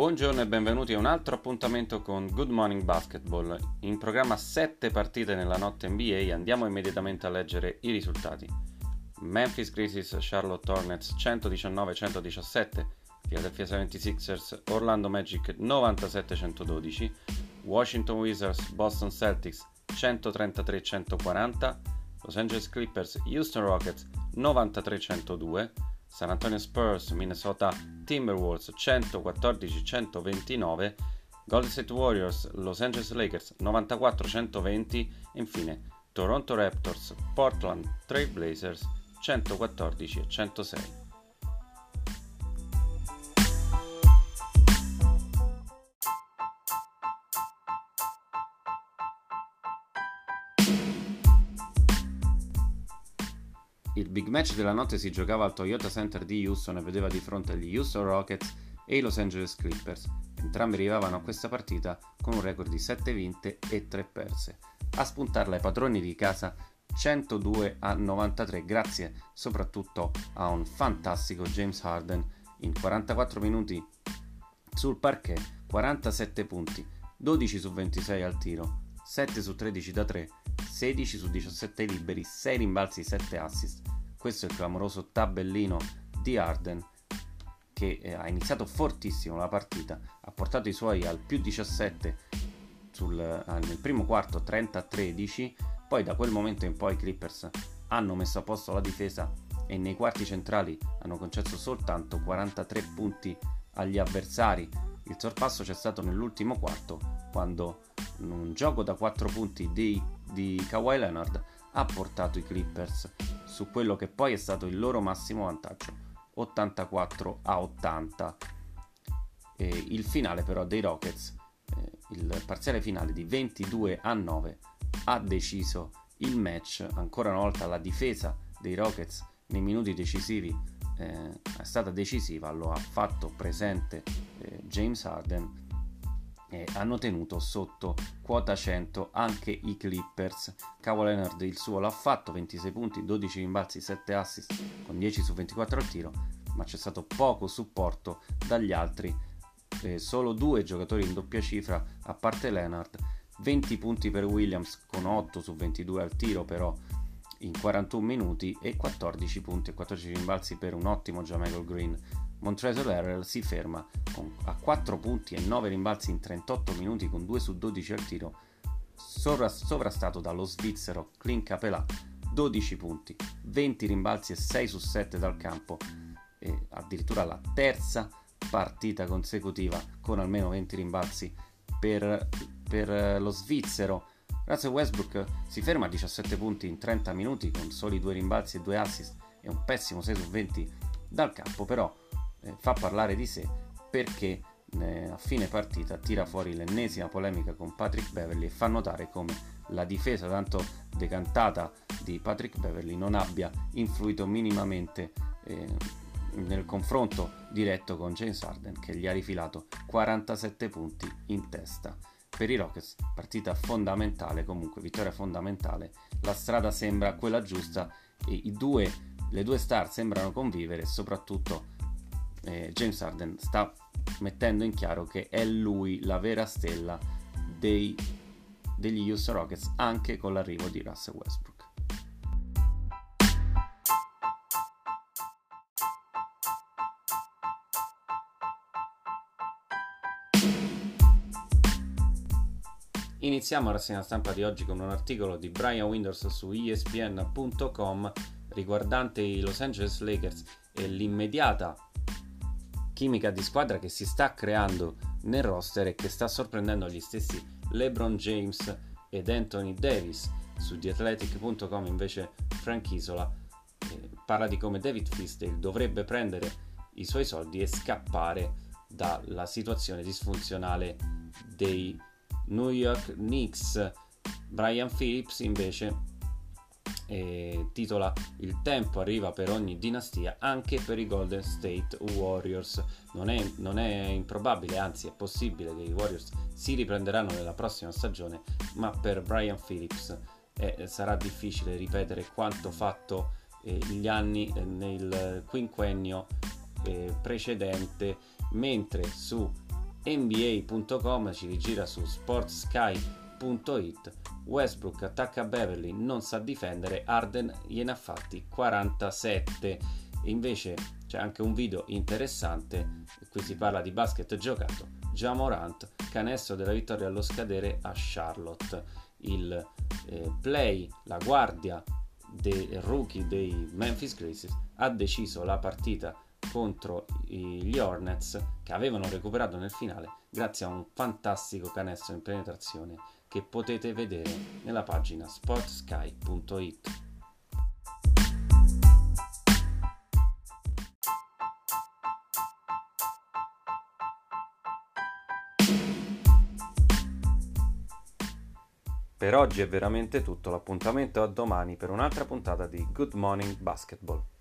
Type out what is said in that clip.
Buongiorno e benvenuti a un altro appuntamento con Good Morning Basketball. In programma 7 partite nella notte NBA andiamo immediatamente a leggere i risultati. Memphis Grizzlies Charlotte Hornets 119-117, Philadelphia 76ers Orlando Magic 97-112, Washington Wizards Boston Celtics 133-140, Los Angeles Clippers Houston Rockets 93-102, San Antonio Spurs, Minnesota Timberwolves 114-129, Golden State Warriors, Los Angeles Lakers 94-120 e infine Toronto Raptors, Portland Trail Blazers 114-106. Il big match della notte si giocava al Toyota Center di Houston e vedeva di fronte gli Houston Rockets e i Los Angeles Clippers. Entrambi arrivavano a questa partita con un record di 7 vinte e 3 perse. A spuntarla ai padroni di casa 102 a 93 grazie soprattutto a un fantastico James Harden in 44 minuti sul parquet 47 punti 12 su 26 al tiro 7 su 13 da 3 16 su 17 liberi 6 rimbalzi 7 assist questo è il clamoroso tabellino di Arden che eh, ha iniziato fortissimo la partita, ha portato i suoi al più 17 sul, eh, nel primo quarto 30-13, poi da quel momento in poi i Clippers hanno messo a posto la difesa e nei quarti centrali hanno concesso soltanto 43 punti agli avversari. Il sorpasso c'è stato nell'ultimo quarto quando un gioco da 4 punti di, di Kawhi Leonard ha portato i Clippers su quello che poi è stato il loro massimo vantaggio, 84 a 80. E il finale però dei Rockets, eh, il parziale finale di 22 a 9, ha deciso il match, ancora una volta la difesa dei Rockets nei minuti decisivi eh, è stata decisiva, lo ha fatto presente James Harden eh, hanno tenuto sotto quota 100 anche i Clippers. Kawhi Leonard il suo l'ha fatto, 26 punti, 12 rimbalzi, 7 assist con 10 su 24 al tiro, ma c'è stato poco supporto dagli altri, eh, solo due giocatori in doppia cifra a parte Leonard, 20 punti per Williams con 8 su 22 al tiro però in 41 minuti e 14 punti e 14 rimbalzi per un ottimo Jamaica Green Montrezl Harrell si ferma con, a 4 punti e 9 rimbalzi in 38 minuti con 2 su 12 al tiro, sovra, sovrastato dallo svizzero Clint Capelà, 12 punti, 20 rimbalzi e 6 su 7 dal campo, e addirittura la terza partita consecutiva con almeno 20 rimbalzi per, per lo svizzero. Russell Westbrook si ferma a 17 punti in 30 minuti con soli 2 rimbalzi e 2 assist e un pessimo 6 su 20 dal campo, però eh, fa parlare di sé perché eh, a fine partita tira fuori l'ennesima polemica con Patrick Beverly e fa notare come la difesa tanto decantata di Patrick Beverly non abbia influito minimamente eh, nel confronto diretto con James Harden che gli ha rifilato 47 punti in testa. Per i Rockets partita fondamentale, comunque vittoria fondamentale, la strada sembra quella giusta e due, le due star sembrano convivere soprattutto eh, James Harden sta mettendo in chiaro che è lui la vera stella dei, degli Houston Rockets anche con l'arrivo di Russell Westbrook. Iniziamo la rassegna stampa di oggi con un articolo di Brian Winders su ESPN.com riguardante i Los Angeles Lakers e l'immediata chimica di squadra che si sta creando nel roster e che sta sorprendendo gli stessi LeBron James ed Anthony Davis. Su TheAthletic.com invece Frank Isola eh, parla di come David Fisdale dovrebbe prendere i suoi soldi e scappare dalla situazione disfunzionale dei New York Knicks. Brian Phillips invece e titola Il tempo arriva per ogni dinastia, anche per i Golden State Warriors. Non è, non è improbabile, anzi è possibile che i Warriors si riprenderanno nella prossima stagione, ma per Brian Phillips eh, sarà difficile ripetere quanto fatto eh, gli anni eh, nel quinquennio eh, precedente, mentre su NBA.com ci rigira su sportsky.it Westbrook attacca Beverly, non sa difendere, Arden gliene ha fatti 47 e invece c'è anche un video interessante, qui si parla di basket giocato, Jamorant, canestro della vittoria allo scadere a Charlotte, il eh, play, la guardia dei rookie dei Memphis Grizzlies ha deciso la partita contro gli Hornets che avevano recuperato nel finale grazie a un fantastico canestro in penetrazione che potete vedere nella pagina sportsky.it. Per oggi è veramente tutto, l'appuntamento a domani per un'altra puntata di Good Morning Basketball.